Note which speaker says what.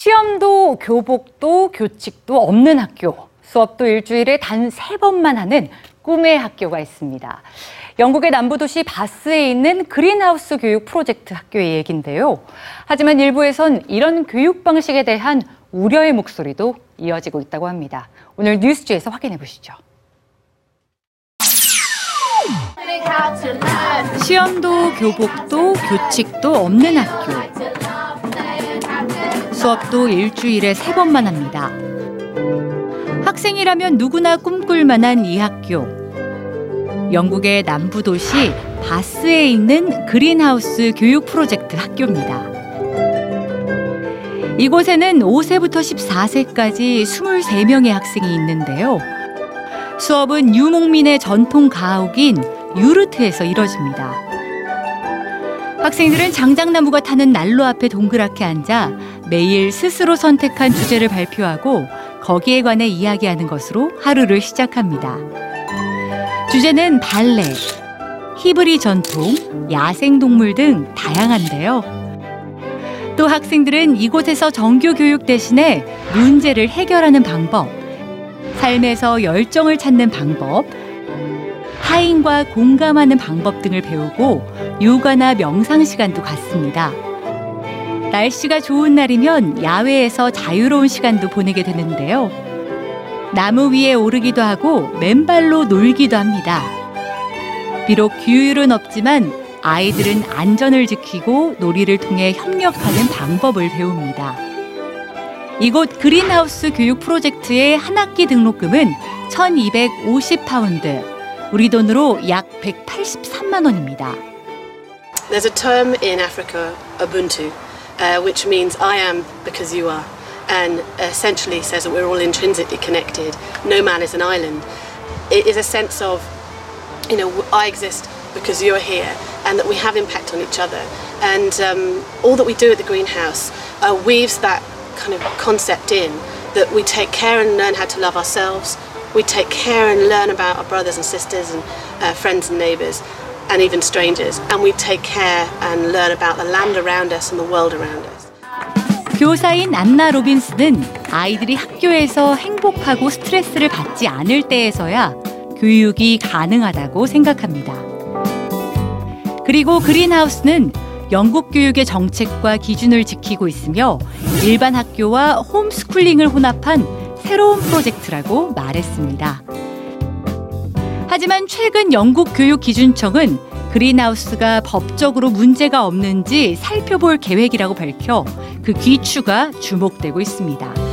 Speaker 1: 시험도 교복도 교칙도 없는 학교. 수업도 일주일에 단 세 번만 하는 꿈의 학교가 있습니다. 영국의 남부도시 바스에 있는 그린하우스 교육 프로젝트 학교의 얘긴데요. 하지만 일부에선 이런 교육 방식에 대한 우려의 목소리도 이어지고 있다고 합니다. 오늘 뉴스지에서 확인해 보시죠. 시험도 교복도 교칙도 없는 학교. 수업도 일주일에 세 번만 합니다. 학생이라면 누구나 꿈꿀 만한 이 학교. 영국의 남부 도시 바스에 있는 그린하우스 교육 프로젝트 학교입니다. 이곳에는 5세부터 14세까지 23명의 학생이 있는데요. 수업은 유목민의 전통 가옥인 유르트에서 이뤄집니다. 학생들은 장작나무가 타는 난로 앞에 동그랗게 앉아 매일 스스로 선택한 주제를 발표하고 거기에 관해 이야기하는 것으로 하루를 시작합니다. 주제는 발레, 히브리 전통, 야생동물 등 다양한데요. 또 학생들은 이곳에서 정규 교육 대신에 문제를 해결하는 방법, 삶에서 열정을 찾는 방법, 타인과 공감하는 방법 등을 배우고 요가나 명상 시간도 갖습니다. 날씨가 좋은 날이면 야외에서 자유로운 시간도 보내게 되는데요. 나무 위에 오르기도 하고 맨발로 놀기도 합니다. 비록 규율은 없지만 아이들은 안전을 지키고 놀이를 통해 협력하는 방법을 배웁니다. 이곳 그린하우스 교육 프로젝트의 한 학기 등록금은 1,250파운드, 우리 돈으로 약 183만 원입니다.
Speaker 2: There's a term in Africa, Ubuntu, uh, which means I am because you are, and essentially says that we're all intrinsically connected. No man is an island. It is a sense of, you know, I exist because you're here, and that we have impact on each other. And um, all that we do at the greenhouse uh, weaves that kind of concept in that we take care and learn how to love ourselves. We take care and learn about our brothers and sisters and uh, friends and neighbours and even strangers. And we take care and learn about the land around us and the world around us.
Speaker 1: 교사인 안나 로빈스는 아이들이 학교에서 행복하고 스트레스를 받지 않을 때에서야 교육이 가능하다고 생각합니다. 그리고 그린하우스는 영국 교육의 정책과 기준을 지키고 있으며 일반 학교와 홈스쿨링을 혼합한 새로운 프로젝트라고 말했습니다. 하지만 최근 영국 교육기준청은 그린하우스가 법적으로 문제가 없는지 살펴볼 계획이라고 밝혀 그 귀추가 주목되고 있습니다.